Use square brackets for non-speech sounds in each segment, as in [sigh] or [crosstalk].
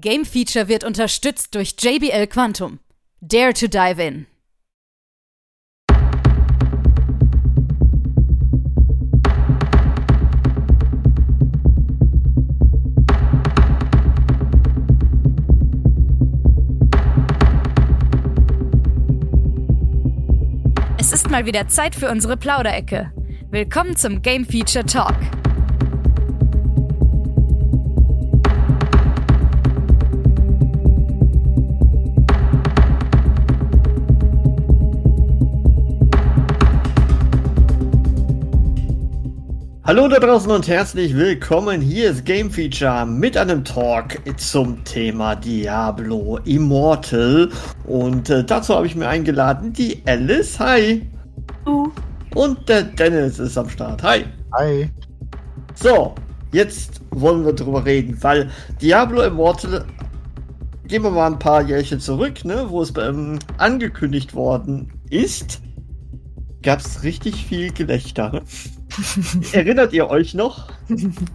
Game Feature wird unterstützt durch JBL Quantum. Dare to dive in. Es ist mal wieder Zeit für unsere Plauderecke. Willkommen zum Game Feature Talk. Hallo da draußen und herzlich willkommen. Hier ist Game Feature mit einem Talk zum Thema Diablo Immortal. Und äh, dazu habe ich mir eingeladen die Alice. Hi. Uh. Und der Dennis ist am Start. Hi. Hi. So, jetzt wollen wir drüber reden, weil Diablo Immortal, gehen wir mal ein paar Jährchen zurück, ne, wo es ähm, angekündigt worden ist, gab es richtig viel Gelächter. Ne? [laughs] Erinnert ihr euch noch?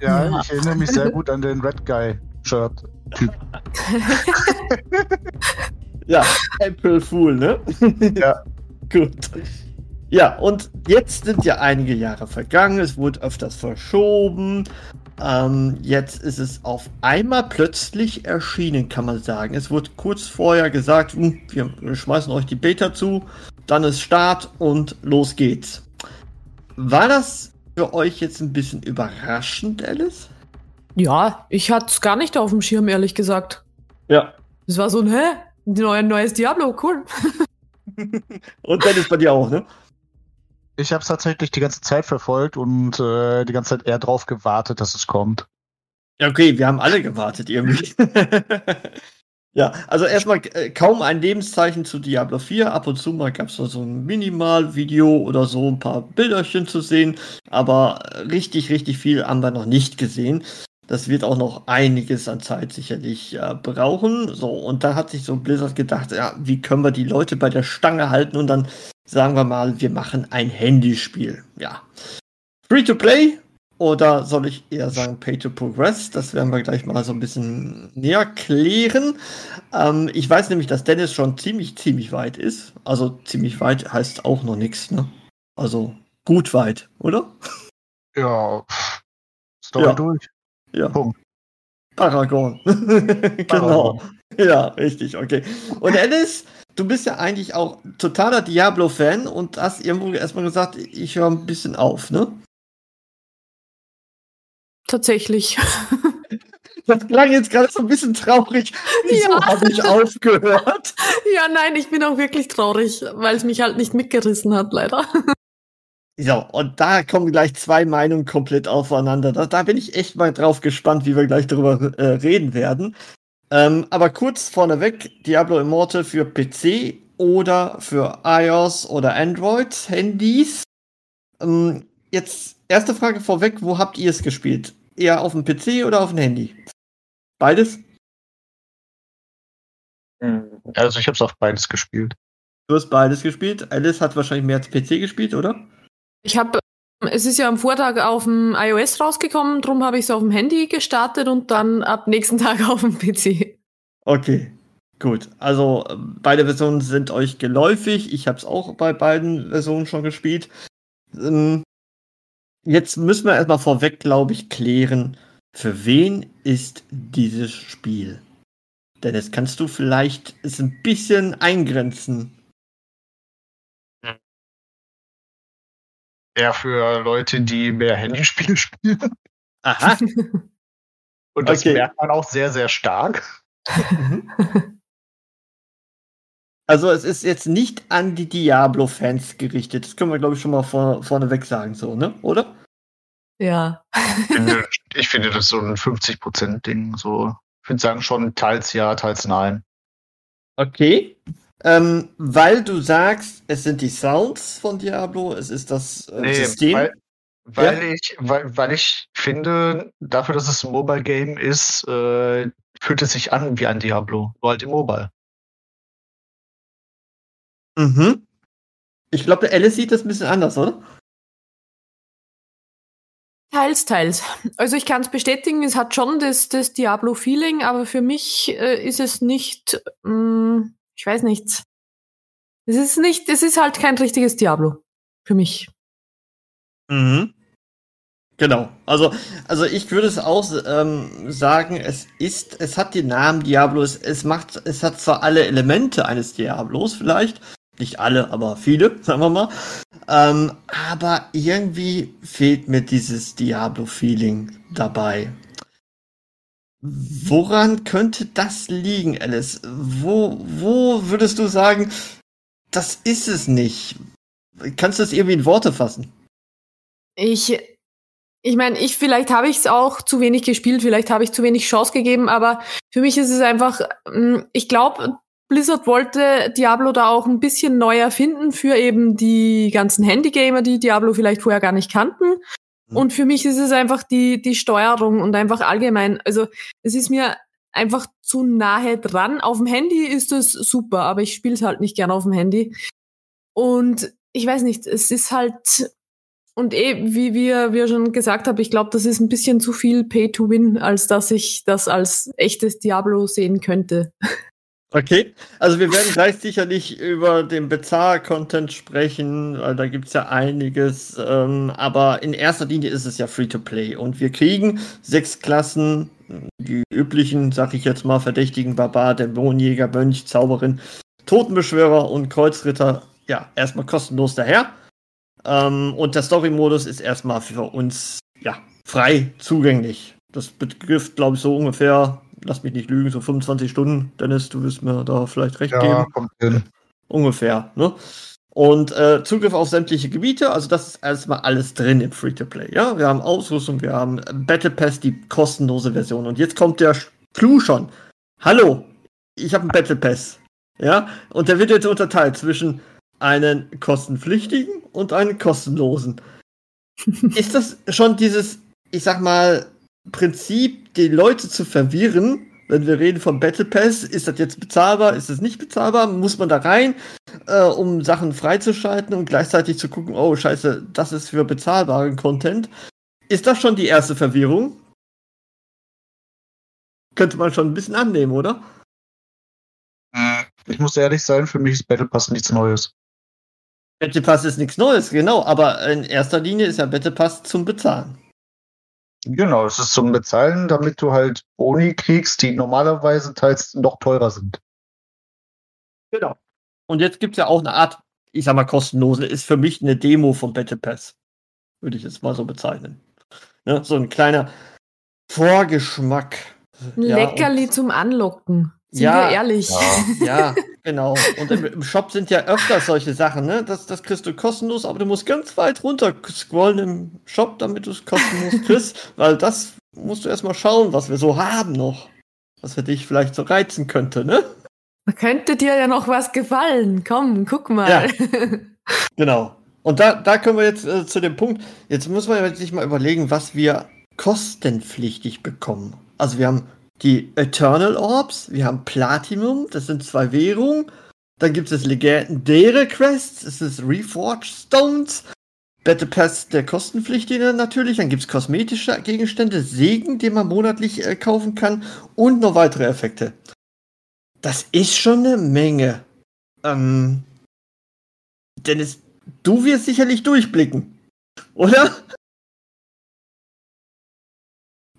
Ja, ja, ich erinnere mich sehr gut an den Red Guy Shirt. ja, April Fool, ne? Ja. [laughs] gut. Ja, und jetzt sind ja einige Jahre vergangen, es wurde öfters verschoben. Ähm, jetzt ist es auf einmal plötzlich erschienen, kann man sagen. Es wurde kurz vorher gesagt, hm, wir schmeißen euch die Beta zu, dann ist Start und los geht's. War das für euch jetzt ein bisschen überraschend, Alice? Ja, ich hatte es gar nicht auf dem Schirm, ehrlich gesagt. Ja. Es war so ein, hä? Ein neues Diablo, cool. [laughs] und Dennis bei dir auch, ne? Ich habe es tatsächlich die ganze Zeit verfolgt und äh, die ganze Zeit eher drauf gewartet, dass es kommt. Ja, okay, wir haben alle gewartet irgendwie. [laughs] ja, also erstmal äh, kaum ein Lebenszeichen zu Diablo 4. Ab und zu mal gab es so ein Minimal-Video oder so ein paar Bilderchen zu sehen, aber richtig, richtig viel haben wir noch nicht gesehen. Das wird auch noch einiges an Zeit sicherlich äh, brauchen. So, und da hat sich so Blizzard gedacht, ja, wie können wir die Leute bei der Stange halten und dann sagen wir mal, wir machen ein Handyspiel. Ja. Free to play oder soll ich eher sagen Pay to Progress? Das werden wir gleich mal so ein bisschen näher klären. Ähm, ich weiß nämlich, dass Dennis schon ziemlich, ziemlich weit ist. Also ziemlich weit heißt auch noch nichts, ne? Also gut weit, oder? Ja. Story ja. durch. Ja. Punkt. Paragon. [laughs] genau. Paragon. Ja, richtig, okay. Und Alice, du bist ja eigentlich auch totaler Diablo-Fan und hast irgendwo erstmal gesagt, ich höre ein bisschen auf, ne? Tatsächlich. [laughs] Das klang jetzt gerade so ein bisschen traurig. Wieso ja. habe ich aufgehört? [laughs] Ja, nein, ich bin auch wirklich traurig, weil es mich halt nicht mitgerissen hat, leider. So, und da kommen gleich zwei Meinungen komplett aufeinander. Da, da bin ich echt mal drauf gespannt, wie wir gleich darüber äh, reden werden. Ähm, aber kurz vorneweg, Diablo Immortal für PC oder für iOS oder Android Handys. Ähm, jetzt erste Frage vorweg, wo habt ihr es gespielt? Eher auf dem PC oder auf dem Handy? Beides? Also ich habe es auf beides gespielt. Du hast beides gespielt. Alice hat wahrscheinlich mehr als PC gespielt, oder? Ich habe, es ist ja am Vortag auf dem iOS rausgekommen, darum habe ich es auf dem Handy gestartet und dann ab nächsten [laughs] Tag auf dem PC. Okay, gut. Also beide Versionen sind euch geläufig. Ich habe es auch bei beiden Versionen schon gespielt. Ähm, jetzt müssen wir erstmal vorweg, glaube ich, klären, für wen ist dieses Spiel? Dennis, kannst du vielleicht es ein bisschen eingrenzen? Eher für Leute, die mehr Handyspiele [laughs] spielen. Aha. Und das okay. merkt man auch sehr, sehr stark. [laughs] Also es ist jetzt nicht an die Diablo-Fans gerichtet. Das können wir, glaube ich, schon mal vor, vorneweg sagen, so, ne? Oder? Ja. Ich [laughs] finde, ich finde das so ein 50%-Ding. So. Ich würde sagen, schon teils ja, teils nein. Okay. Ähm, weil du sagst, es sind die Sounds von Diablo, es ist das äh, nee, System. Weil, weil ja? ich, weil, weil ich finde, dafür, dass es ein Mobile Game ist, äh, fühlt es sich an wie ein Diablo, nur halt im Mobile. Mhm. Ich glaube, der Alice sieht das ein bisschen anders, oder? Teils, teils. Also ich kann es bestätigen, es hat schon das, das Diablo-Feeling, aber für mich äh, ist es nicht, mh, mm, ich weiß nicht. Es ist nicht, es ist halt kein richtiges Diablo. Für mich. Mhm. Genau. Also, also ich würde es auch ähm, sagen, es ist, es hat den Namen Diablo, es, es macht, es hat zwar alle Elemente eines Diablos vielleicht, nicht alle, aber viele, [laughs] sagen wir mal. Ähm, aber irgendwie fehlt mir dieses Diablo-Feeling dabei. Woran könnte das liegen, Alice? Wo, wo würdest du sagen, das ist es nicht? Kannst du das irgendwie in Worte fassen? Ich, ich meine, ich vielleicht habe ich es auch zu wenig gespielt, vielleicht habe ich zu wenig Chance gegeben, aber für mich ist es einfach, hm, ich glaube, Blizzard wollte Diablo da auch ein bisschen neu erfinden für eben die ganzen Handygamer, die Diablo vielleicht vorher gar nicht kannten. Mhm. Und für mich ist es einfach die, die Steuerung und einfach allgemein. Also es ist mir einfach zu nahe dran. Auf dem Handy ist es super, aber ich spiele es halt nicht gerne auf dem Handy. Und ich weiß nicht, es ist halt und eh, wie wir, wie schon gesagt haben, ich glaube, das ist ein bisschen zu viel Pay to Win, als dass ich das als echtes Diablo sehen könnte. [laughs] Okay, also wir werden gleich sicherlich über den Bezahl-Content sprechen, weil da gibt's ja einiges. Ähm, aber in erster Linie ist es ja Free-to-Play. Und wir kriegen sechs Klassen, die üblichen, sag ich jetzt mal, verdächtigen Barbar, Dämonenjäger, Mönch, Zauberin, Totenbeschwörer und Kreuzritter, ja, erstmal kostenlos daher. Ähm, und der Story-Modus ist erstmal für uns, ja, frei zugänglich. Das betrifft, glaube ich, so ungefähr lass mich nicht lügen, so 25 Stunden. Dennis, du wirst mir da vielleicht recht ja, geben. Kommt hin. Ungefähr, ne? Und äh, Zugriff auf sämtliche Gebiete, also das ist erstmal alles drin im Free-to-Play. Ja, wir haben Ausrüstung, wir haben Battle Pass, die kostenlose Version. Und jetzt kommt der Clou schon. Hallo, ich habe einen Battle Pass. Ja, und der wird jetzt unterteilt zwischen einen kostenpflichtigen und einen kostenlosen. [laughs] ist das schon dieses, ich sag mal, Prinzip, die Leute zu verwirren, wenn wir reden vom Battle Pass, ist das jetzt bezahlbar, ist es nicht bezahlbar, muss man da rein, äh, um Sachen freizuschalten und gleichzeitig zu gucken, oh scheiße, das ist für bezahlbaren Content. Ist das schon die erste Verwirrung? Könnte man schon ein bisschen annehmen, oder? Ich muss ehrlich sein, für mich ist Battle Pass nichts Neues. Battle Pass ist nichts Neues, genau, aber in erster Linie ist ja Battle Pass zum Bezahlen. Genau, es ist zum Bezahlen, damit du halt Boni kriegst, die normalerweise teils noch teurer sind. Genau. Und jetzt gibt es ja auch eine Art, ich sag mal, kostenlose, ist für mich eine Demo vom Battle Pass. Würde ich jetzt mal so bezeichnen. Ne? So ein kleiner Vorgeschmack. Ein ja, Leckerli zum Anlocken. Sind ja, wir ehrlich. Ja, [laughs] ja genau. Und im, im, Shop sind ja öfter solche Sachen, ne? Das, das kriegst du kostenlos, aber du musst ganz weit runter scrollen im Shop, damit du es kostenlos [laughs] kriegst, weil das musst du erstmal schauen, was wir so haben noch. Was für dich vielleicht so reizen könnte, ne? Da könnte dir ja noch was gefallen. Komm, guck mal. Ja, [laughs] genau. Und da, da können wir jetzt äh, zu dem Punkt, jetzt müssen wir sich mal überlegen, was wir kostenpflichtig bekommen. Also wir haben die Eternal Orbs, wir haben Platinum, das sind zwei Währungen. Dann gibt es legendäre Quests, es ist Reforged Stones, Battle Pass der kostenpflichtige natürlich, dann gibt es kosmetische Gegenstände, Segen, den man monatlich äh, kaufen kann und noch weitere Effekte. Das ist schon eine Menge. Ähm, Dennis, du wirst sicherlich durchblicken, oder?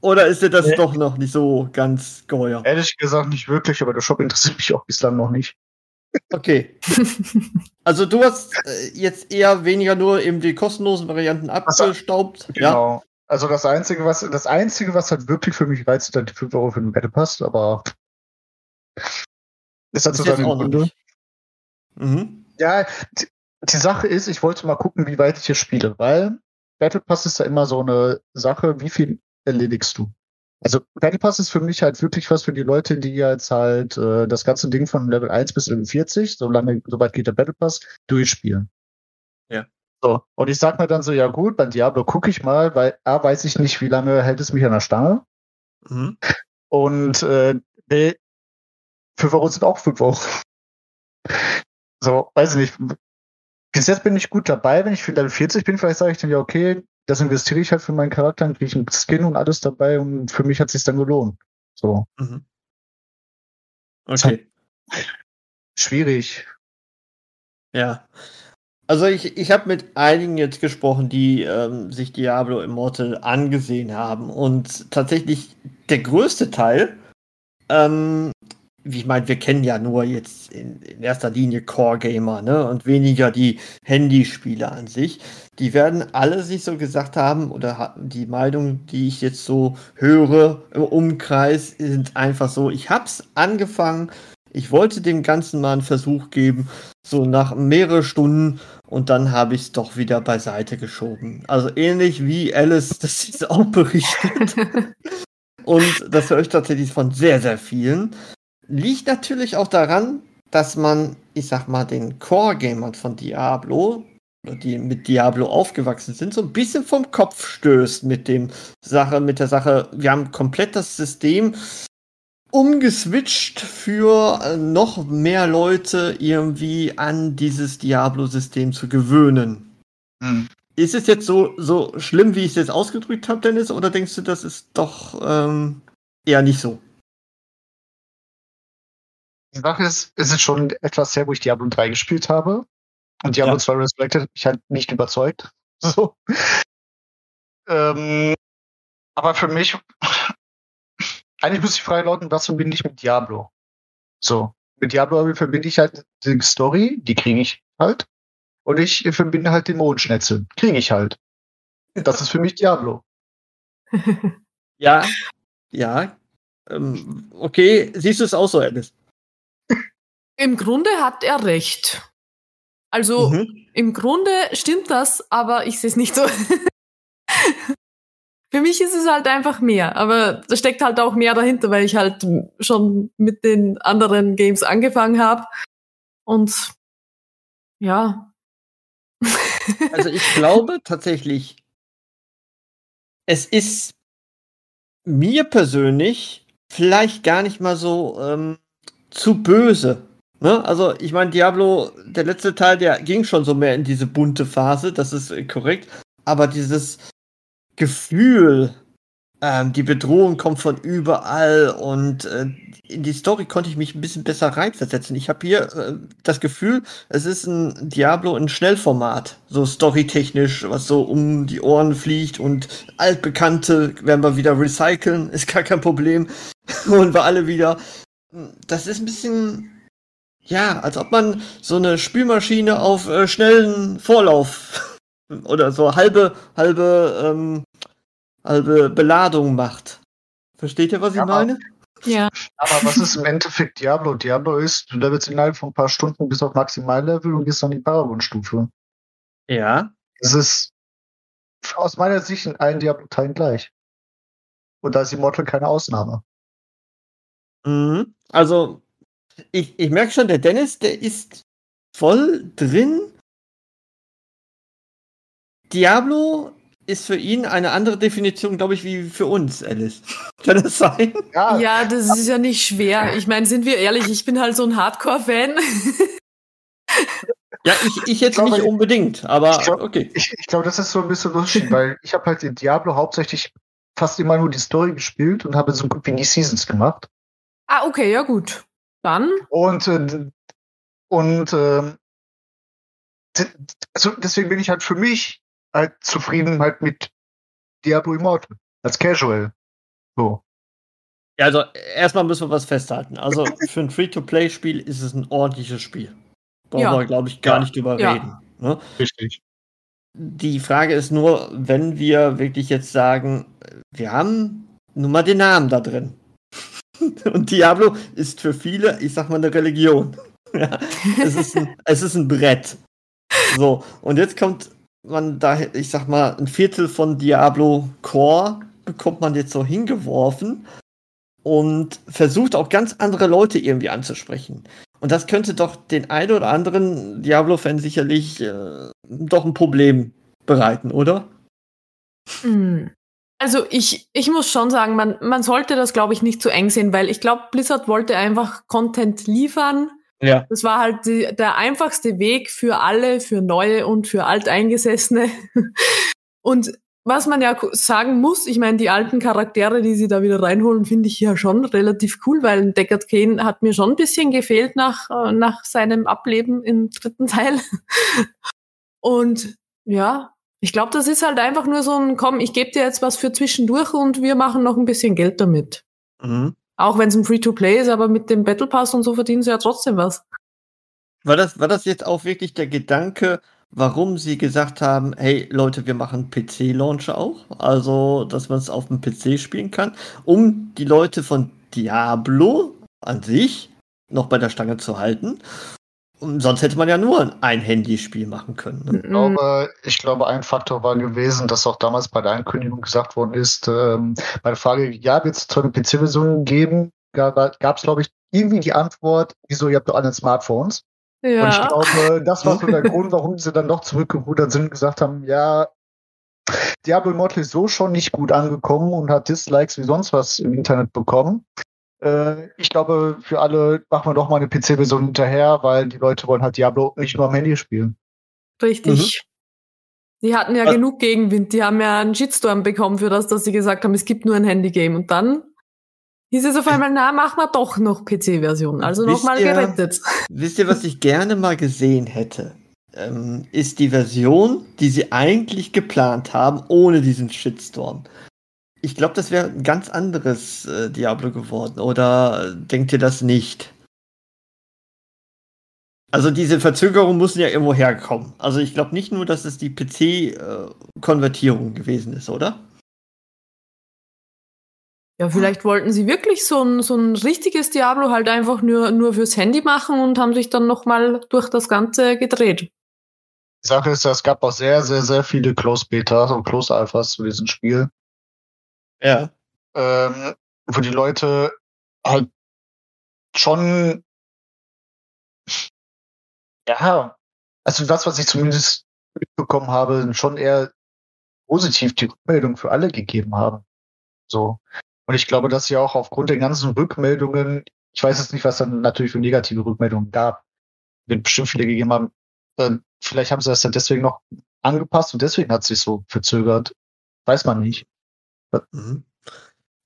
Oder ist dir das nee. doch noch nicht so ganz geheuer? Ehrlich gesagt nicht wirklich, aber der Shop interessiert mich auch bislang noch nicht. Okay. [laughs] also du hast äh, jetzt eher weniger nur eben die kostenlosen Varianten abgestaubt. Genau. Ja? Also das Einzige, was das Einzige, was halt wirklich für mich reizt, ist halt die 5 Euro für den Battle Pass, aber ist halt so seine Gründe. Mhm. Ja, die, die Sache ist, ich wollte mal gucken, wie weit ich hier spiele, weil Battle Pass ist ja immer so eine Sache, wie viel erledigst du. Also Battle Pass ist für mich halt wirklich was für die Leute, die jetzt halt äh, das ganze Ding von Level 1 bis Level 40, solange, soweit geht der Battle Pass, durchspielen. Ja. So, und ich sag mir dann so, ja gut, beim Diablo gucke ich mal, weil A, weiß ich nicht, wie lange hält es mich an der Stange. Mhm. Und äh, nee, 5 Euro sind auch 5 Euro. So, weiß ich nicht. Bis jetzt bin ich gut dabei, wenn ich für Level 40 bin, vielleicht sage ich dann ja, okay, das investiere ich halt für meinen Charakter, dann kriege ich einen Skin und alles dabei und für mich hat es sich dann gelohnt. So. Mhm. Okay. Schwierig. Ja. Also ich, ich habe mit einigen jetzt gesprochen, die ähm, sich Diablo Immortal angesehen haben. Und tatsächlich der größte Teil, ähm, ich meine, wir kennen ja nur jetzt in, in erster Linie Core-Gamer, ne? Und weniger die Handyspieler an sich. Die werden alle sich so gesagt haben, oder die Meinung, die ich jetzt so höre im Umkreis, sind einfach so, ich hab's angefangen, ich wollte dem Ganzen mal einen Versuch geben, so nach mehreren Stunden und dann habe ich es doch wieder beiseite geschoben. Also ähnlich wie Alice [laughs] das jetzt auch berichtet. [laughs] und das höre ich tatsächlich von sehr, sehr vielen. Liegt natürlich auch daran, dass man, ich sag mal, den Core-Gamern von Diablo, die mit Diablo aufgewachsen sind, so ein bisschen vom Kopf stößt mit dem Sache, mit der Sache, wir haben komplett das System umgeswitcht für äh, noch mehr Leute irgendwie an dieses Diablo-System zu gewöhnen. Hm. Ist es jetzt so, so schlimm, wie ich es jetzt ausgedrückt habe, Dennis, oder denkst du, das ist doch ähm, eher nicht so? Die Sache ist, es ist schon etwas her, wo ich Diablo 3 gespielt habe. Und Diablo ja. 2 Resurrected mich halt nicht überzeugt. So. ähm, aber für mich eigentlich müsste ich frei lauten, was verbinde ich mit Diablo? So. Mit Diablo verbinde ich halt die Story, die kriege ich halt. Und ich verbinde halt den Mondschnetzel. Kriege ich halt. Das ist für mich Diablo. [laughs] ja, ja. Ähm, okay, siehst du es auch so, Alice? Im Grunde hat er recht. Also mhm. im Grunde stimmt das, aber ich sehe es nicht so. [laughs] Für mich ist es halt einfach mehr, aber da steckt halt auch mehr dahinter, weil ich halt schon mit den anderen Games angefangen habe. Und ja. Also ich glaube [laughs] tatsächlich, es ist mir persönlich vielleicht gar nicht mal so ähm, zu böse. Ne? Also ich meine, Diablo, der letzte Teil, der ging schon so mehr in diese bunte Phase, das ist äh, korrekt. Aber dieses Gefühl, ähm, die Bedrohung kommt von überall und äh, in die Story konnte ich mich ein bisschen besser reinversetzen. Ich habe hier äh, das Gefühl, es ist ein Diablo in Schnellformat, so storytechnisch, was so um die Ohren fliegt und altbekannte werden wir wieder recyceln, [laughs] ist gar kein Problem. und wir alle wieder. Das ist ein bisschen ja, als ob man so eine Spülmaschine auf äh, schnellen Vorlauf [laughs] oder so halbe, halbe, ähm, halbe Beladung macht. Versteht ihr, was ja, ich meine? Ja. Aber was ist im Endeffekt Diablo? Diablo ist, du levelst innerhalb von ein paar Stunden bis auf Maximallevel und gehst dann die Paragon-Stufe. Ja. Es ist aus meiner Sicht in allen Diablo-Teilen gleich. Und da ist Immortal keine Ausnahme. Mhm. Also, ich, ich merke schon, der Dennis, der ist voll drin Diablo ist für ihn eine andere Definition, glaube ich, wie für uns, Alice. [laughs] Kann das sein? Ja. ja, das ist ja nicht schwer. Ich meine, sind wir ehrlich, ich bin halt so ein Hardcore-Fan. Ja, ich, ich jetzt ich glaube, nicht unbedingt, aber ich glaub, okay. Ich, ich glaube, das ist so ein bisschen lustig, weil ich habe halt in Diablo hauptsächlich fast immer nur die Story gespielt und habe so gut wie die Seasons gemacht. Ah, okay, ja gut. Dann. Und, äh, und äh, also deswegen bin ich halt für mich halt zufrieden halt mit Diablo Immortal als Casual. So. Ja, also erstmal müssen wir was festhalten. Also [laughs] für ein Free-to-Play-Spiel ist es ein ordentliches Spiel. Brauchen ja. wir, glaube ich, gar ja. nicht drüber ja. reden. Ne? Richtig. Die Frage ist nur, wenn wir wirklich jetzt sagen, wir haben nun mal den Namen da drin. [laughs] Und Diablo ist für viele, ich sag mal, eine Religion. [laughs] Ja, es, ist ein, es ist ein Brett. So, und jetzt kommt man da, ich sag mal, ein Viertel von Diablo Core bekommt man jetzt so hingeworfen und versucht auch ganz andere Leute irgendwie anzusprechen. Und das könnte doch den einen oder anderen Diablo-Fan sicherlich äh, doch ein Problem bereiten, oder? Hm. Also ich, ich muss schon sagen, man, man sollte das, glaube ich, nicht zu eng sehen, weil ich glaube, Blizzard wollte einfach Content liefern, ja. Das war halt die, der einfachste Weg für alle, für Neue und für Alteingesessene. [laughs] und was man ja sagen muss, ich meine, die alten Charaktere, die sie da wieder reinholen, finde ich ja schon relativ cool, weil Deckard Kane hat mir schon ein bisschen gefehlt nach, äh, nach seinem Ableben im dritten [laughs] Teil. Und ja, ich glaube, das ist halt einfach nur so ein, komm, ich gebe dir jetzt was für zwischendurch und wir machen noch ein bisschen Geld damit. Mhm. Auch wenn es ein Free-to-Play ist, aber mit dem Battle Pass und so verdienen sie ja trotzdem was. War das, war das jetzt auch wirklich der Gedanke, warum sie gesagt haben, hey Leute, wir machen PC-Launch auch, also dass man es auf dem PC spielen kann, um die Leute von Diablo an sich noch bei der Stange zu halten. Sonst hätte man ja nur ein Handyspiel machen können. Ne? Ich, glaube, ich glaube, ein Faktor war gewesen, dass auch damals bei der Ankündigung gesagt worden ist, ähm, bei der Frage, ja, wird es eine PC-Version geben, gab es, glaube ich, irgendwie die Antwort, wieso, ihr habt doch alle Smartphones. Ja. Und ich glaube, das war so der [laughs] Grund, warum sie dann doch zurückgerudert sind und gesagt haben, ja, Diablo Immortal ist so schon nicht gut angekommen und hat Dislikes wie sonst was im Internet bekommen. Äh, ich glaube, für alle machen wir doch mal eine PC-Version hinterher, weil die Leute wollen halt Diablo nicht nur am Handy spielen. Richtig. Mhm. Die hatten ja also, genug Gegenwind. Die haben ja einen Shitstorm bekommen für das, dass sie gesagt haben, es gibt nur ein Handy-Game. Und dann hieß es auf einmal, na, machen wir doch noch PC-Version. Also nochmal gerettet. Wisst ihr, was ich gerne mal gesehen hätte? Ähm, ist die Version, die sie eigentlich geplant haben, ohne diesen Shitstorm. Ich glaube, das wäre ein ganz anderes äh, Diablo geworden. Oder denkt ihr das nicht? Also diese Verzögerung muss ja irgendwo herkommen. Also ich glaube nicht nur, dass es die PC-Konvertierung äh, gewesen ist, oder? Ja, vielleicht wollten sie wirklich so ein, so ein richtiges Diablo halt einfach nur, nur fürs Handy machen und haben sich dann nochmal durch das Ganze gedreht. Die Sache ist, es gab auch sehr, sehr, sehr viele Close Betas und Close Alphas zu diesem Spiel. Ja. Ähm, wo die Leute halt schon, ja, also das, was ich zumindest mitbekommen habe, schon eher positiv die Rückmeldung für alle gegeben haben. So. Und ich glaube, dass sie auch aufgrund der ganzen Rückmeldungen, ich weiß jetzt nicht, was dann natürlich für negative Rückmeldungen gab, wird bestimmt viele gegeben haben, äh, vielleicht haben sie das dann deswegen noch angepasst und deswegen hat es sich so verzögert. Weiß man nicht. Mhm.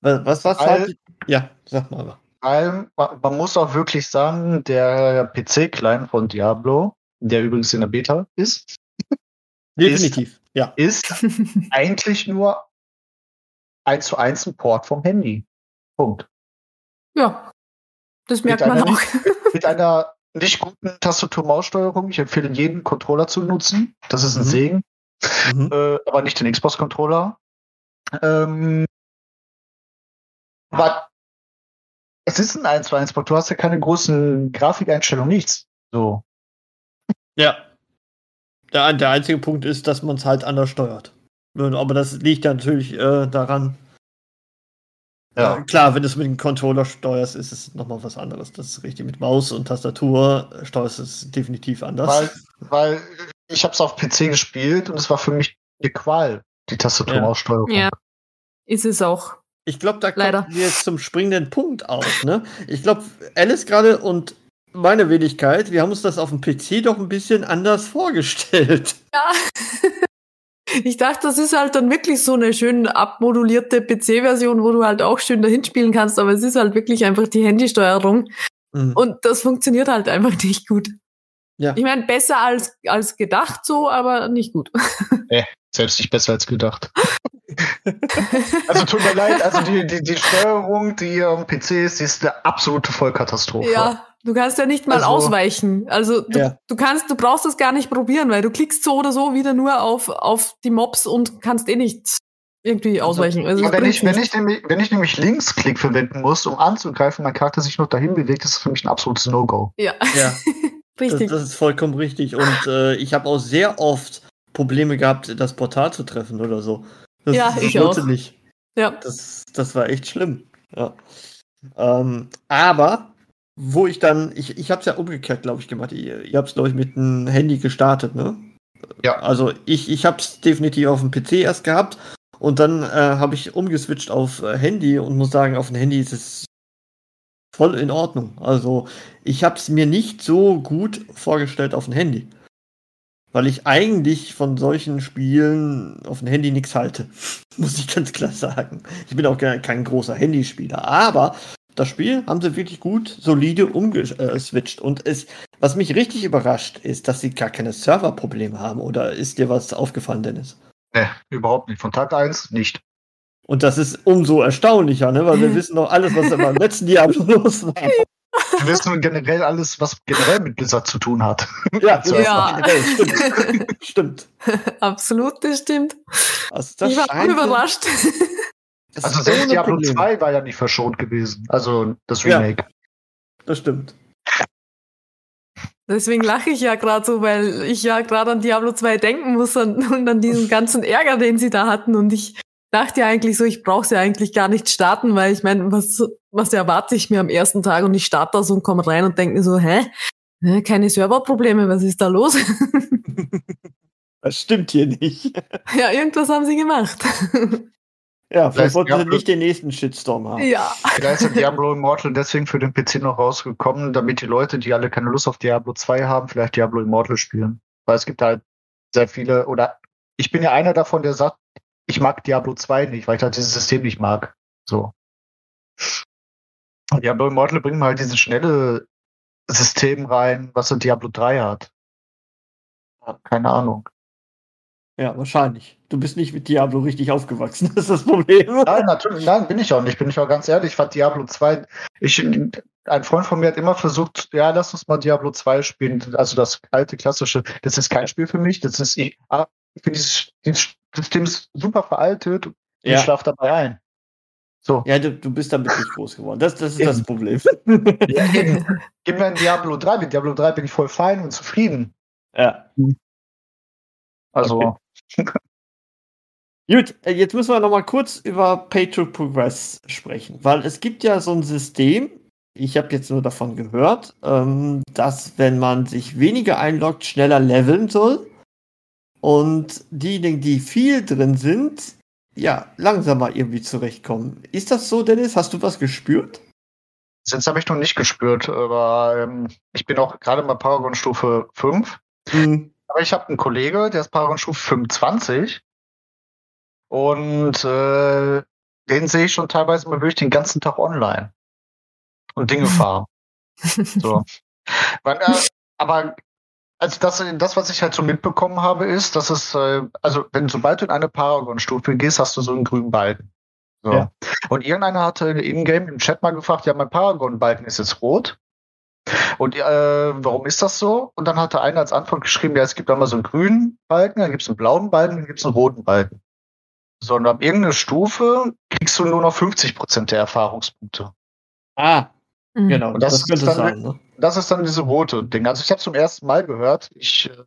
Was, was weil, halt, ja, sag mal. Weil man, man muss auch wirklich sagen, der PC-Client von Diablo, der übrigens in der Beta ist, [laughs] definitiv, ist, ja, ist [laughs] eigentlich nur eins zu eins ein Port vom Handy. Punkt. Ja, das merkt mit man auch. Mit, mit einer nicht guten Tastatur-Maus-Steuerung. Ich empfehle jeden Controller zu nutzen. Das ist ein mhm. Segen. Mhm. Äh, aber nicht den Xbox-Controller. Ähm, aber es ist ein 1 zu 1 Port. Du hast ja keine großen Grafikeinstellungen, nichts. So. Ja. Der, der einzige Punkt ist, dass man es halt anders steuert. Aber das liegt ja natürlich äh, daran. Ja. Äh, klar, wenn du es mit dem Controller steuerst, ist es nochmal was anderes. Das ist richtig. Mit Maus und Tastatur steuerst du es definitiv anders. Weil, weil ich habe es auf PC gespielt und es war für mich eine Qual, die Tastatur-Maussteuerung. Ja. ja, ist es auch. Ich glaube, da Leider. kommen wir jetzt zum springenden Punkt auf. Ne? Ich glaube, Alice gerade und meine Wenigkeit, wir haben uns das auf dem PC doch ein bisschen anders vorgestellt. [laughs] Ja. Ich dachte, das ist halt dann wirklich so eine schön abmodulierte PC-Version, wo du halt auch schön dahin spielen kannst, aber es ist halt wirklich einfach die Handysteuerung. Mhm. Und das funktioniert halt einfach nicht gut. Ja. Ich meine, besser als, als gedacht so, aber nicht gut. [laughs] Äh, selbst nicht besser als gedacht. also tut mir leid, also die, die, die Steuerung, die am PC ist, die ist eine absolute Vollkatastrophe. Ja, Du kannst ja nicht mal also, ausweichen. Also du, ja. du kannst, du brauchst das gar nicht probieren, weil du klickst so oder so wieder nur auf, auf die Mobs und kannst eh nicht irgendwie also, ausweichen. Also, wenn, ich, wenn, ich nämlich, wenn ich nämlich Linksklick verwenden muss, um anzugreifen, mein Charakter sich noch dahin bewegt, ist das für mich ein absolutes No-Go. Ja. ja. [laughs] richtig. Das, das, ist vollkommen richtig. Und äh, ich habe auch sehr oft Probleme gehabt, das Portal zu treffen oder so. Das, ja, das ich auch. Nicht. Ja. Das, das war echt schlimm. Ja. Ähm, aber wo ich dann, ich, ich habe es ja umgekehrt, glaube ich, gemacht. Ihr, ihr habt es, glaube ich, mit einem Handy gestartet, ne? Ja. Also ich, ich habe es definitiv auf dem PC erst gehabt und dann äh, habe ich umgeswitcht auf äh, Handy und muss sagen, auf dem Handy ist es voll in Ordnung. Also ich habe es mir nicht so gut vorgestellt auf dem Handy. weil ich eigentlich von solchen Spielen auf dem Handy nichts halte. [laughs] Muss ich ganz klar sagen. Ich bin auch kein großer Handyspieler, aber das Spiel haben sie wirklich gut, solide umgeswitcht. Und es, was mich richtig überrascht, ist, dass sie gar keine Serverprobleme haben. Oder ist dir was aufgefallen, Dennis? Nee, überhaupt nicht. Von Tag 1 nicht. Und das ist umso erstaunlicher, ne? weil wir wissen doch alles, was im letzten Jahr [laughs] los war. Wir wissen generell alles, was generell mit Blizzard zu tun hat. [laughs] Ja, ja. stimmt. [laughs] stimmt. Absolut, das stimmt. Also das ich war überrascht. Also selbst Diablo Problem. 2 war ja nicht verschont gewesen. Also das Remake. Ja, das stimmt. Deswegen lache ich ja gerade so, weil ich ja gerade an Diablo 2 denken muss und, und, an diesen ganzen Ärger, den sie da hatten. Und ich dachte ja eigentlich so, ich brauche sie ja eigentlich gar nicht starten, weil ich meine, was, was erwarte ich mir am ersten Tag? Und ich starte da so und komme rein und denke mir so, hä? Keine Serverprobleme, was ist da los? [laughs] Das stimmt hier nicht. Ja, irgendwas haben sie gemacht. [laughs] Ja, vielleicht wollten sie nicht den nächsten Shitstorm haben. Ja. Vielleicht ist [laughs] Diablo Immortal deswegen für den PC noch rausgekommen, damit die Leute, die alle keine Lust auf Diablo 2 haben, vielleicht Diablo Immortal spielen. Weil es gibt halt sehr viele, oder ich bin ja einer davon, der sagt, ich mag Diablo 2 nicht, weil ich halt dieses System nicht mag. So. Und Diablo Immortal bringt mir halt dieses schnelle System rein, was so Diablo 3 hat. Keine Ahnung. Ja, wahrscheinlich. Du bist nicht mit Diablo richtig aufgewachsen, [laughs] das ist das Problem. Nein, natürlich, nein, bin ich auch nicht. Bin ich auch ganz ehrlich. Ich fand Diablo 2, ich, ein Freund von mir hat immer versucht, ja, lass uns mal Diablo 2 spielen. Also das alte, klassische, das ist kein Spiel für mich. Das ist, ich, ah, ich finde dieses, dieses System ist super veraltet und ja. ich schlafe dabei ein. So. Ja, du, du bist damit nicht groß geworden. Das, das ist das Problem. [laughs] Ja, Gib mir ein Diablo 3. Mit Diablo 3 bin ich voll fein und zufrieden. Ja. Also. Okay. [laughs] Gut, äh, jetzt müssen wir noch mal kurz über Pay to Progress sprechen, weil es gibt ja so ein System, ich habe jetzt nur davon gehört, ähm, dass wenn man sich weniger einloggt, schneller leveln soll und diejenigen, die viel drin sind, ja, langsamer irgendwie zurechtkommen. Ist das so, Dennis? Hast du was gespürt? Jetzt habe ich noch nicht gespürt, aber ähm, ich bin auch gerade mal Paragon Stufe 5. Mhm. Aber ich habe einen Kollege, der ist Paragon Stufe 25 und äh, den sehe ich schon teilweise mal wirklich den ganzen Tag online und Dinge [laughs] fahren. so. [laughs] Man, äh, aber also das, das, was ich halt so mitbekommen habe, ist, dass es, äh, also wenn sobald du in eine Paragon-Stufe gehst, hast du so einen grünen Balken. So. Ja. Und irgendeiner hatte in-game im Chat mal gefragt, ja, mein Paragon-Balken ist jetzt rot. Und äh, warum ist das so? Und dann hatte einer als Antwort geschrieben, ja, es gibt einmal so einen grünen Balken, dann gibt es einen blauen Balken, dann gibt es einen roten Balken sondern ab irgendeiner Stufe kriegst du nur noch 50 Prozent der Erfahrungspunkte. Ah, mhm. genau. Und das, das könnte dann, sein. Ne? Das ist dann diese rote Ding. Also ich habe zum ersten Mal gehört. Ich äh,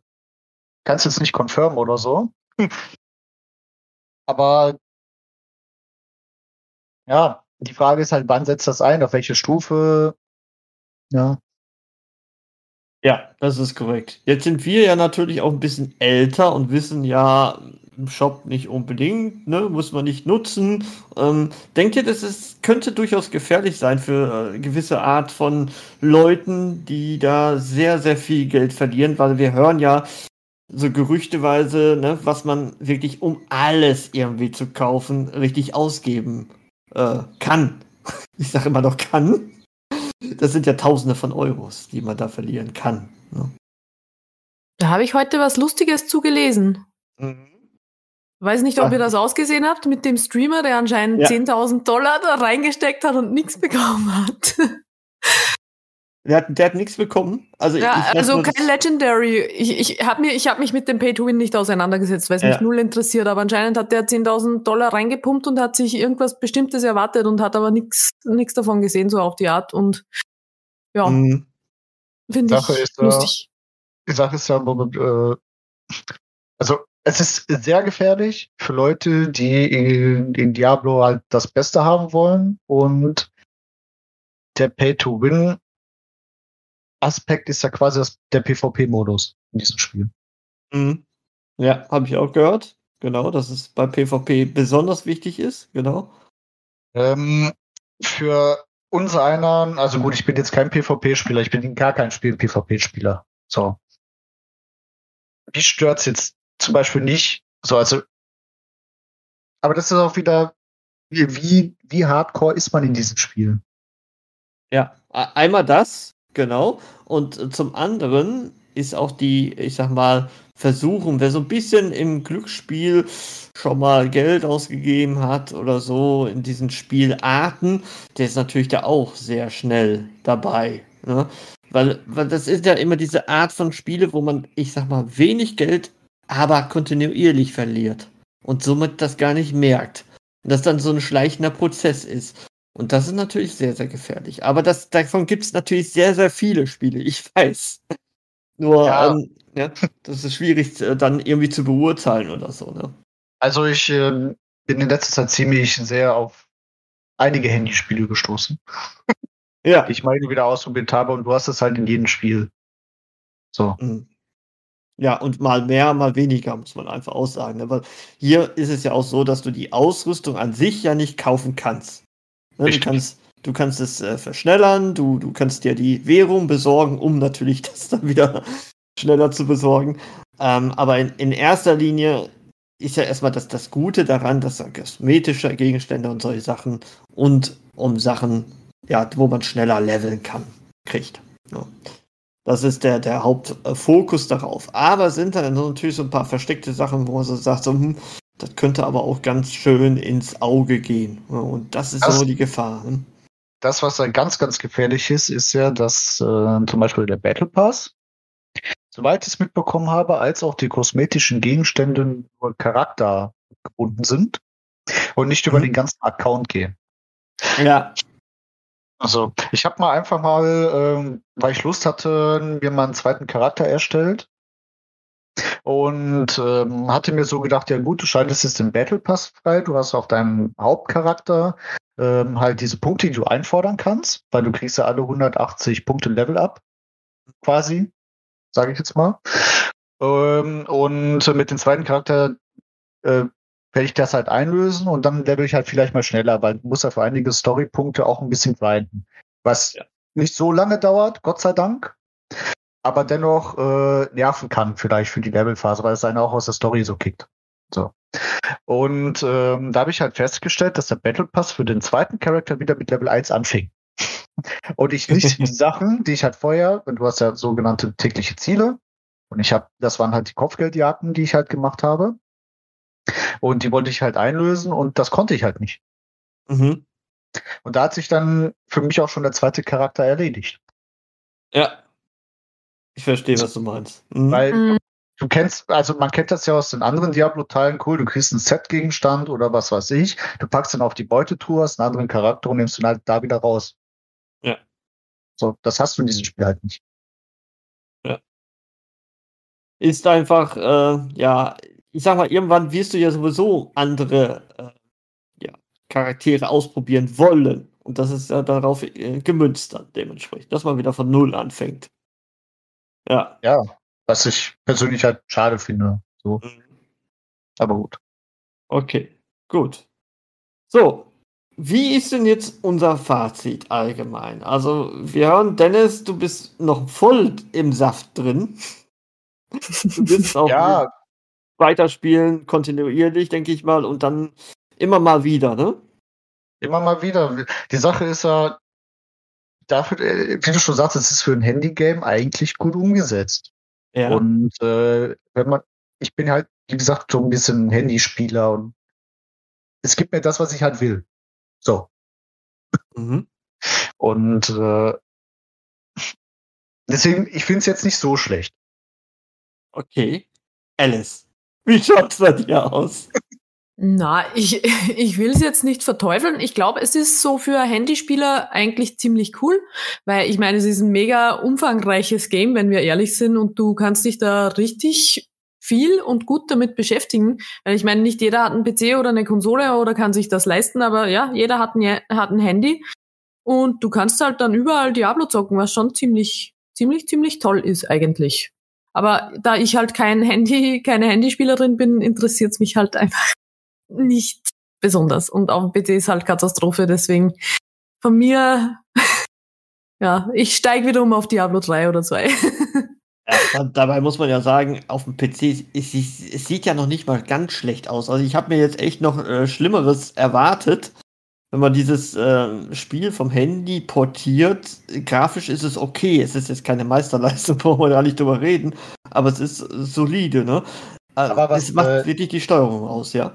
kann es jetzt nicht confirmen oder so. [laughs] Aber ja, die Frage ist halt, wann setzt das ein? Auf welche Stufe? Ja. Ja, das ist korrekt. Jetzt sind wir ja natürlich auch ein bisschen älter und wissen ja, im Shop nicht unbedingt, ne? muss man nicht nutzen. Ähm, denkt ihr, das ist, könnte durchaus gefährlich sein für äh, gewisse Art von Leuten, die da sehr, sehr viel Geld verlieren, weil wir hören ja so gerüchteweise, ne, was man wirklich um alles irgendwie zu kaufen richtig ausgeben äh, kann. [laughs] Ich sage immer noch kann. Das sind ja Tausende von Euros, die man da verlieren kann. Ne? Da habe ich heute was Lustiges zugelesen. Mhm. Weiß nicht, ob ihr das ausgesehen habt mit dem Streamer, der anscheinend ja. 10.000 Dollar da reingesteckt hat und nichts bekommen hat. [laughs] Der hat, der hat nichts bekommen. Also, ja, ich also kein Legendary. Ich, ich habe hab mich mit dem Pay-to-Win nicht auseinandergesetzt, weil es ja. mich null interessiert. Aber anscheinend hat der 10.000 Dollar reingepumpt und hat sich irgendwas Bestimmtes erwartet und hat aber nichts davon gesehen, so auf die Art. Und ja, mhm. finde ich ist, lustig. die Sache ist ja, äh, also es ist sehr gefährlich für Leute, die in, in Diablo halt das Beste haben wollen und der Pay-to-Win Aspekt ist ja quasi das, der PvP-Modus in diesem Spiel. Mhm. Ja, habe ich auch gehört. Genau, dass es bei PvP besonders wichtig ist. Genau. Ähm, für uns einer, also gut, ich bin jetzt kein PvP-Spieler, ich bin gar kein Spiel PvP-Spieler. So. mich stört's jetzt zum Beispiel nicht. So, also, aber das ist auch wieder, wie, wie hardcore ist man in diesem Spiel? Ja, einmal das, genau. Und zum anderen ist auch die, ich sag mal, Versuchung, wer so ein bisschen im Glücksspiel schon mal Geld ausgegeben hat oder so in diesen Spielarten, der ist natürlich da auch sehr schnell dabei. Ne? Weil, weil das ist ja immer diese Art von Spiele, wo man, ich sag mal, wenig Geld, aber kontinuierlich verliert und somit das gar nicht merkt. Und das dann so ein schleichender Prozess ist. Und das ist natürlich sehr, sehr gefährlich. Aber das, davon gibt es natürlich sehr, sehr viele Spiele, ich weiß. Nur, ja. Ähm, ja, das ist schwierig äh, dann irgendwie zu beurteilen oder so. Ne? Also ich äh, bin in letzter Zeit ziemlich sehr auf einige Handyspiele gestoßen. ja. Ich meine wieder ausprobiert habe und du hast es halt in jedem Spiel. So. Mhm. Ja, und mal mehr, mal weniger, muss man einfach aussagen. Aber ne? hier ist es ja auch so, dass du die Ausrüstung an sich ja nicht kaufen kannst. Ne? Du kannst, du kannst es äh, verschnellern, du, du kannst dir die Währung besorgen, um natürlich [laughs] das dann wieder schneller zu besorgen. Ähm, aber in, in erster Linie ist ja erstmal das, das Gute daran, dass er kosmetische Gegenstände und solche Sachen und um Sachen, ja, wo man schneller leveln kann, kriegt. Ja. Das ist der, der Hauptfokus darauf. Aber sind dann natürlich so ein paar versteckte Sachen, wo man so sagt, so, hm, das könnte aber auch ganz schön ins Auge gehen. Und das ist das, so die Gefahr. Hm? Das, was da ganz, ganz gefährlich ist, ist ja, dass äh, zum Beispiel der Battle Pass, soweit ich es mitbekommen habe, als auch die kosmetischen Gegenstände nur Charakter gebunden sind und nicht über mhm. den ganzen Account gehen. Ja. Also, ich habe mal einfach mal, ähm, weil ich Lust hatte, mir mal einen zweiten Charakter erstellt. Und ähm, hatte mir so gedacht, ja gut, du schaltest jetzt den Battle Pass frei, du hast auf deinem Hauptcharakter ähm, halt diese Punkte, die du einfordern kannst, weil du kriegst ja alle 180 Punkte Level up, quasi sage ich jetzt mal. Ähm, und mit dem zweiten Charakter äh, werde ich das halt einlösen und dann level ich halt vielleicht mal schneller, weil du musst ja für einige Storypunkte auch ein bisschen grinden. Was ja. nicht so lange dauert, Gott sei Dank, aber dennoch äh, nerven kann vielleicht für die Levelphase, weil es einen auch aus der Story so kickt. So. Und ähm, da habe ich halt festgestellt, dass der Battle Pass für den zweiten Charakter wieder mit Level 1 anfing. [laughs] Und ich nicht die [laughs] Sachen, die ich halt vorher, du hast ja sogenannte tägliche Ziele. Und ich habe, das waren halt die Kopfgeldjagden, die ich halt gemacht habe. Und die wollte ich halt einlösen und das konnte ich halt nicht. Mhm. Und da hat sich dann für mich auch schon der zweite Charakter erledigt. Ja. Ich verstehe, was du meinst. Mhm. Weil mhm. du kennst, also man kennt das ja aus den anderen Diablo-Teilen, cool, du kriegst einen Set-Gegenstand oder was weiß ich, du packst dann auf die Beutetour, hast einen anderen Charakter und nimmst ihn halt da wieder raus. Ja. So, das hast du in diesem Spiel halt nicht. Ja. Ist einfach, äh, ja, ich sag mal, irgendwann wirst du ja sowieso andere äh, ja, Charaktere ausprobieren wollen. Und das ist ja darauf äh, gemünzt dann dementsprechend, dass man wieder von Null anfängt. Ja. Ja, was ich persönlich halt schade finde. So. Mhm. Aber gut. Okay, gut. So, wie ist denn jetzt unser Fazit allgemein? Also, wir hören, Dennis, du bist noch voll im Saft drin. Du bist auch ja. Weiterspielen, kontinuierlich, denke ich mal, und dann immer mal wieder, ne? Immer mal wieder. Die Sache ist ja, dafür, äh, wie du schon sagst, es ist für ein Handygame eigentlich gut umgesetzt. Ja. Und äh, wenn man, ich bin halt, wie gesagt, so ein bisschen Handyspieler und es gibt mir das, was ich halt will. So. Mhm. Und äh, deswegen, ich finde es jetzt nicht so schlecht. Okay. Alice, wie schaut es bei dir aus? Na, ich, [laughs] ich will es jetzt nicht verteufeln. Ich glaube, es ist so für Handyspieler eigentlich ziemlich cool, weil ich meine, es ist ein mega umfangreiches Game, wenn wir ehrlich sind, und du kannst dich da richtig viel und gut damit beschäftigen. Weil ich meine, nicht jeder hat einen PC oder eine Konsole oder kann sich das leisten, aber ja, jeder hat ein, hat ein Handy. Und du kannst halt dann überall Diablo zocken, was schon ziemlich, ziemlich, ziemlich toll ist eigentlich. Aber da ich halt kein Handy, keine Handyspielerin bin, interessiert es mich halt einfach nicht besonders. Und auf dem PC ist halt Katastrophe, deswegen von mir, [laughs] ja, ich steige wieder um auf Diablo 3 oder 2. [laughs] Ja, Dabei muss man ja sagen, auf dem PC, es, es, sieht ja noch nicht mal ganz schlecht aus. Also ich habe mir jetzt echt noch äh, Schlimmeres erwartet. Wenn man dieses äh, Spiel vom Handy portiert, grafisch ist es okay. Es ist jetzt keine Meisterleistung, [laughs] brauchen wir gar nicht drüber reden. Aber es ist solide, ne? Äh, aber was, es macht äh, wirklich die Steuerung aus, ja.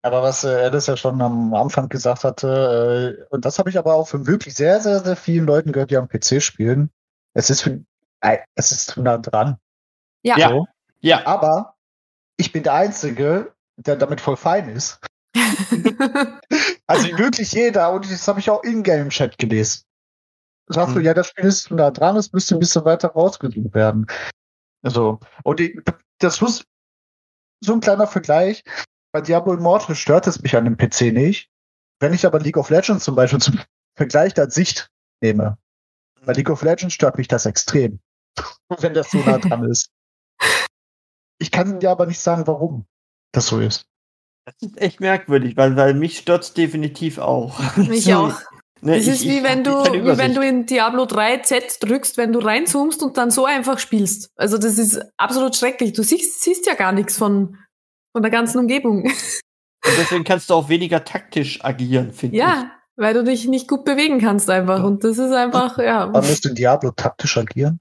Aber was äh, Alice ja schon am Anfang gesagt hatte, äh, und das habe ich aber auch von wirklich sehr, sehr, sehr vielen Leuten gehört, die am PC spielen. Es ist, für, äh, es ist nah dran. Ja. So. ja. Aber ich bin der Einzige, der damit voll fein ist. [laughs] also wirklich jeder, und das habe ich auch in-game-Chat gelesen. Sagst du, hm. ja, das Spiel ist nah dran, es müsste ein bisschen weiter rausgesucht werden. Also, und ich, das muss so ein kleiner Vergleich bei Diablo Immortal stört es mich an dem PC nicht. Wenn ich aber League of Legends zum Beispiel zum Vergleich als Sicht nehme, bei League of Legends stört mich das extrem, wenn das so nah dran [laughs] ist. Ich kann dir aber nicht sagen, warum das so ist. Das ist echt merkwürdig, weil, weil mich stört es definitiv auch. [laughs] Mich so, auch. Ne, das ich, ist wie wenn du, wie wenn du in Diablo 3 Z drückst, wenn du reinzoomst und dann so einfach spielst. Also das ist absolut schrecklich. Du siehst, siehst ja gar nichts von, von der ganzen Umgebung. Und deswegen kannst du auch weniger taktisch agieren, finde ja, ich. Ja, weil du dich nicht gut bewegen kannst einfach. Und das ist einfach, ja. Wann musst du in Diablo taktisch agieren?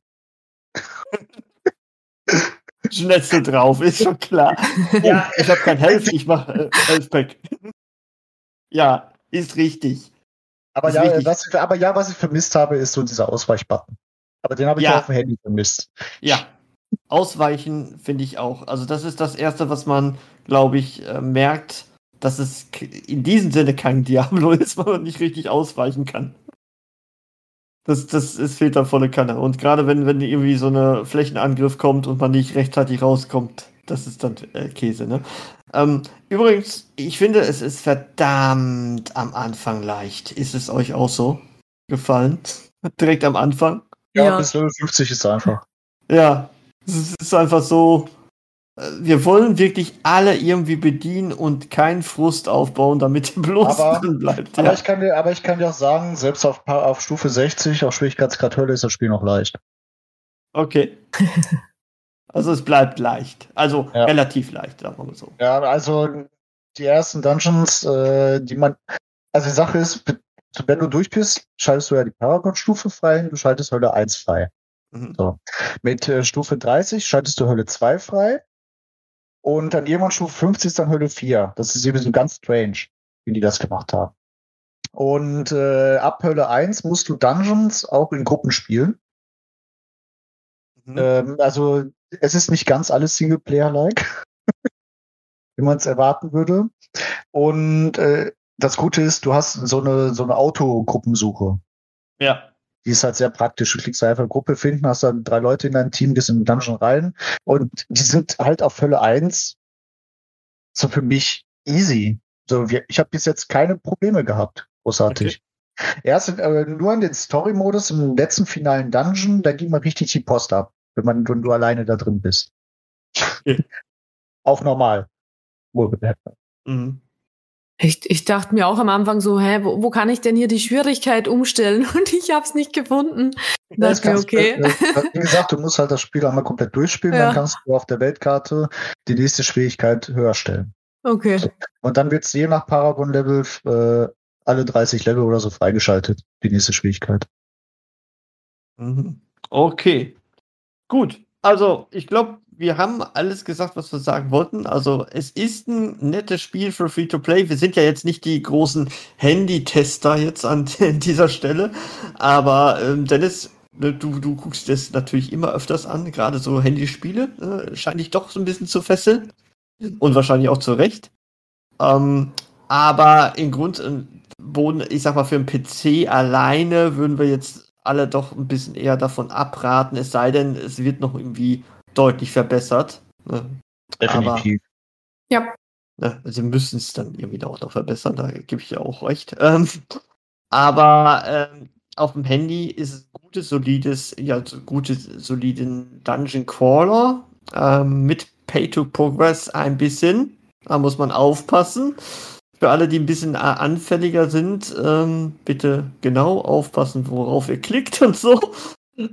[laughs] Schnetzel drauf, ist schon klar. [laughs] Ja, ich habe kein Health, ich mache äh, Health Pack. Ja, ist richtig. Aber ist ja, richtig. Was, aber ja, was ich vermisst habe, ist so dieser Ausweichbutton. Aber den habe ich ja. auf dem Handy vermisst. Ja, Ausweichen finde ich auch. Also das ist das Erste, was man, glaube ich, äh, merkt, dass es in diesem Sinne kein Diablo [laughs] ist, weil man nicht richtig ausweichen kann. Das, das ist fehlt da volle Kanne. Und gerade wenn, wenn irgendwie so eine Flächenangriff kommt und man nicht rechtzeitig rauskommt, das ist dann äh, Käse, ne? Ähm, übrigens, ich finde, es ist verdammt am Anfang leicht. Ist es euch auch so gefallen? [laughs] Direkt am Anfang? Ja, ja. bis Level 50 ist einfach. Ja, es ist einfach so, wir wollen wirklich alle irgendwie bedienen und keinen Frust aufbauen, damit der bloß aber, drin bleibt. Aber, ich kann dir, aber ich kann dir auch sagen, selbst auf, auf Stufe 60, auf Schwierigkeitsgrad Hölle, ist das Spiel noch leicht. Okay. [laughs] also es bleibt leicht. Also ja. relativ leicht, sagen wir mal so. Ja, also die ersten Dungeons, äh, die man. Also die Sache ist, wenn du durch bist, schaltest du ja die Paragon-Stufe frei, du schaltest Hölle 1 frei. Mhm. So. Mit äh, Stufe 30 schaltest du Hölle 2 frei. Und dann irgendwann Stufe 50 ist dann Hölle 4. Das ist eben so ganz strange, wie die das gemacht haben. Und äh, ab Hölle 1 musst du Dungeons auch in Gruppen spielen. Mhm. Ähm, also es ist nicht ganz alles Singleplayer-like, [laughs] wie man es erwarten würde. Und äh, das Gute ist, du hast so eine so eine Autogruppensuche. Ja. Die ist halt sehr praktisch. Du klickst einfach eine Gruppe finden, hast dann drei Leute in deinem Team, gehst in den Dungeon rein und die sind halt auf Hölle 1 so für mich easy. So, wir, ich habe bis jetzt keine Probleme gehabt. Großartig. Okay. Erst äh, nur in den Story-Modus im letzten finalen Dungeon, da ging man richtig die Post ab, wenn man wenn du alleine da drin bist. Okay. [laughs] Auf normal. Mhm. Ich, ich dachte mir auch am Anfang so, hä, wo, wo kann ich denn hier die Schwierigkeit umstellen? [laughs] Und ich habe es nicht gefunden. Da ist mir okay. Wie gesagt, du musst halt das Spiel einmal komplett durchspielen, ja. dann kannst du auf der Weltkarte die nächste Schwierigkeit höher stellen. Okay. Und dann wird es je nach Paragon-Level äh, alle 30 Level oder so freigeschaltet, die nächste Schwierigkeit. Mhm. Okay. Gut. Also, ich glaube, wir haben alles gesagt, was wir sagen wollten. Also es ist ein nettes Spiel für Free-to-Play. Wir sind ja jetzt nicht die großen Handy-Tester jetzt an [laughs] dieser Stelle. Aber ähm, Dennis, ne, du, du guckst das natürlich immer öfters an, gerade so Handyspiele. Äh, scheint dich doch so ein bisschen zu fesseln. Und wahrscheinlich auch zu Recht. Ähm, aber im Grund und Boden, ich sag mal, für einen PC alleine würden wir jetzt alle doch ein bisschen eher davon abraten, es sei denn, es wird noch irgendwie deutlich verbessert. Ne? Definitiv. Aber, ja. Ne, sie müssen es dann irgendwie auch noch verbessern, da gebe ich ja auch recht. Ähm, aber ähm, auf dem Handy ist es ein gutes, solides, ja, gutes, soliden Dungeon Crawler ähm, mit Pay to Progress ein bisschen. Da muss man aufpassen. Für alle, die ein bisschen äh, anfälliger sind, ähm, bitte genau aufpassen, worauf ihr klickt und so.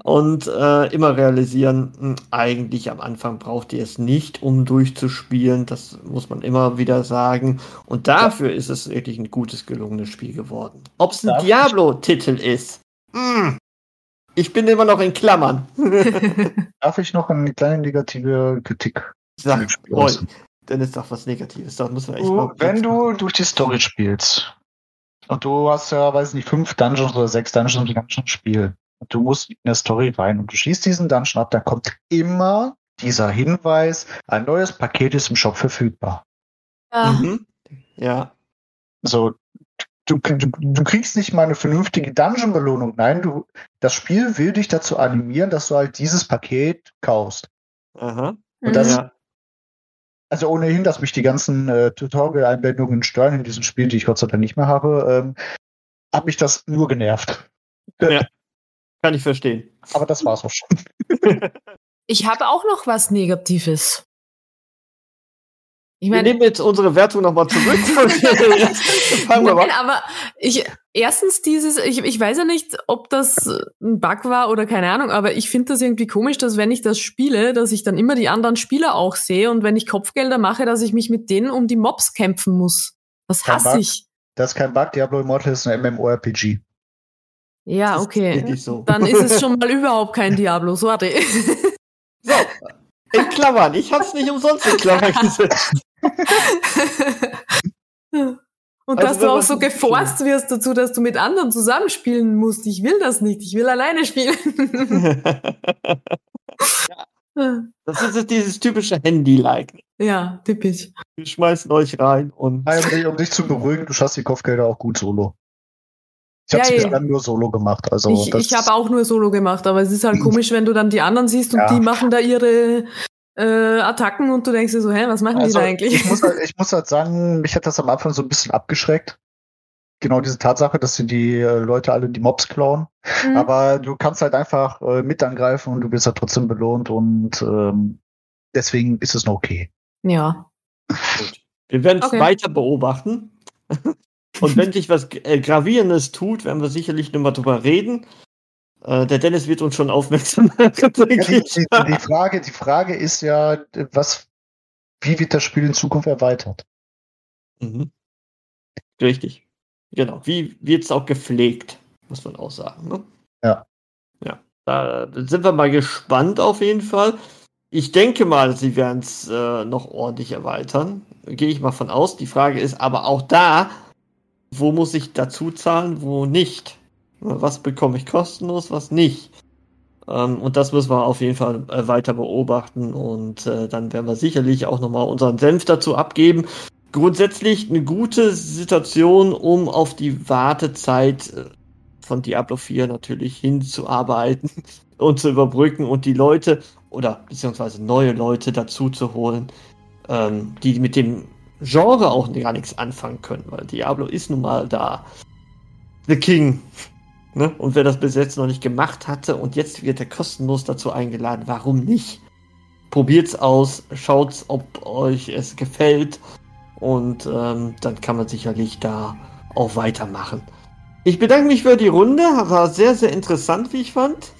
Und äh, immer realisieren, mh, hm, eigentlich am Anfang braucht ihr es nicht, um durchzuspielen. Das muss man immer wieder sagen. Und dafür ja. ist es wirklich ein gutes, gelungenes Spiel geworden. Ob es ein Diablo-Titel ist, mh, hm, ich bin immer noch in Klammern. [laughs] Darf ich noch eine kleine negative Kritik? Sag, oh, dann ist doch was Negatives. Da muss man echt du, wenn du durch die Story spielst und du hast ja, weiß nicht, fünf Dungeons oder sechs Dungeons im ganzen Spiel und du musst in der Story rein und du schließt diesen Dungeon ab, dann kommt immer dieser Hinweis, ein neues Paket ist im Shop verfügbar. Ja. Mhm. Ja. So, du, du, du kriegst nicht mal eine vernünftige Dungeon-Belohnung. Nein, du, das Spiel will dich dazu animieren, dass du halt dieses Paket kaufst. Aha. Und das, ja. also ohnehin, dass mich die ganzen äh, Tutorial-Einblendungen stören in diesem Spiel, die ich Gott sei Dank nicht mehr habe, ähm, hat mich das nur genervt. Ja. Kann ich verstehen. Aber das war's auch schon. [laughs] ich habe auch noch was Negatives. Ich meine, wir nehmen jetzt unsere Wertung nochmal zurück. [laughs] Nein, aber ich, erstens dieses, ich, ich weiß ja nicht, ob das ein Bug war oder keine Ahnung, aber ich finde das irgendwie komisch, dass wenn ich das spiele, dass ich dann immer die anderen Spieler auch sehe und wenn ich Kopfgelder mache, dass ich mich mit denen um die Mobs kämpfen muss. Das hasse ich. Das ist kein Bug, Diablo Immortal ist ein MMORPG. Ja, okay. So. Dann ist es schon mal [laughs] überhaupt kein Diablo, sorry. So, in Klammern. Ich hab's nicht umsonst in Klammern [laughs] gesetzt. Und also, dass du auch so geforst wirst dazu, dass du mit anderen zusammenspielen musst. Ich will das nicht. Ich will alleine spielen. ja. [laughs] Das ist dieses typische Handy-like. Ja, typisch. Wir schmeißen euch rein und. Nein, um dich zu beruhigen, du schaffst die Kopfgelder auch gut solo. Ich habe ja, bislang nur Solo gemacht. Also ich, ich habe auch nur Solo gemacht, aber es ist halt komisch, wenn du dann die anderen siehst und ja. die machen da ihre äh, Attacken und du denkst dir so, hä, was machen also, die da eigentlich? Ich muss, halt, [laughs] ich muss halt sagen, mich hat das am Anfang so ein bisschen abgeschreckt. Genau diese Tatsache, dass sie die äh, Leute alle die Mobs klauen. Mhm. Aber du kannst halt einfach äh, mit angreifen und du wirst halt trotzdem belohnt und ähm, deswegen ist es noch okay. Ja. Gut. Wir werden es okay. weiter beobachten. [laughs] und wenn sich was äh, Gravierendes tut, werden wir sicherlich nochmal drüber reden. Äh, der Dennis wird uns schon aufmerksam machen. Ja, die, die, Frage, die Frage ist ja, was, wie wird das Spiel in Zukunft erweitert? Mhm. Richtig. Genau. Wie wird es auch gepflegt, muss man auch sagen. Ne? Ja. Ja. Da sind wir mal gespannt auf jeden Fall. Ich denke mal, sie werden es äh, noch ordentlich erweitern. Gehe ich mal von aus. Die Frage ist aber auch da, wo muss ich dazu zahlen, wo nicht? Was bekomme ich kostenlos, was nicht? Ähm, und das müssen wir auf jeden Fall äh, weiter beobachten und äh, dann werden wir sicherlich auch nochmal unseren Senf dazu abgeben. Grundsätzlich eine gute Situation, um auf die Wartezeit äh, von Diablo 4 natürlich hinzuarbeiten [laughs] und zu überbrücken und die Leute oder beziehungsweise neue Leute dazu zu holen, ähm, die mit dem Genre auch gar nichts anfangen können, weil Diablo ist nun mal da. The King Ne? Und wer das bis jetzt noch nicht gemacht hatte und jetzt wird er kostenlos dazu eingeladen, warum nicht? Probiert's aus, schaut's, ob euch es gefällt und ähm, dann kann man sicherlich da auch weitermachen. Ich bedanke mich für die Runde, war sehr, sehr interessant, wie ich fand.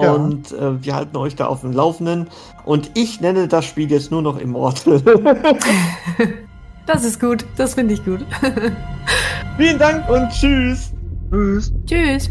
Ja. Und äh, wir halten euch da auf dem Laufenden. Und ich nenne das Spiel jetzt nur noch Immortal. [laughs] das ist gut, das finde ich gut. Vielen Dank und tschüss. Tschüss. Tschüss.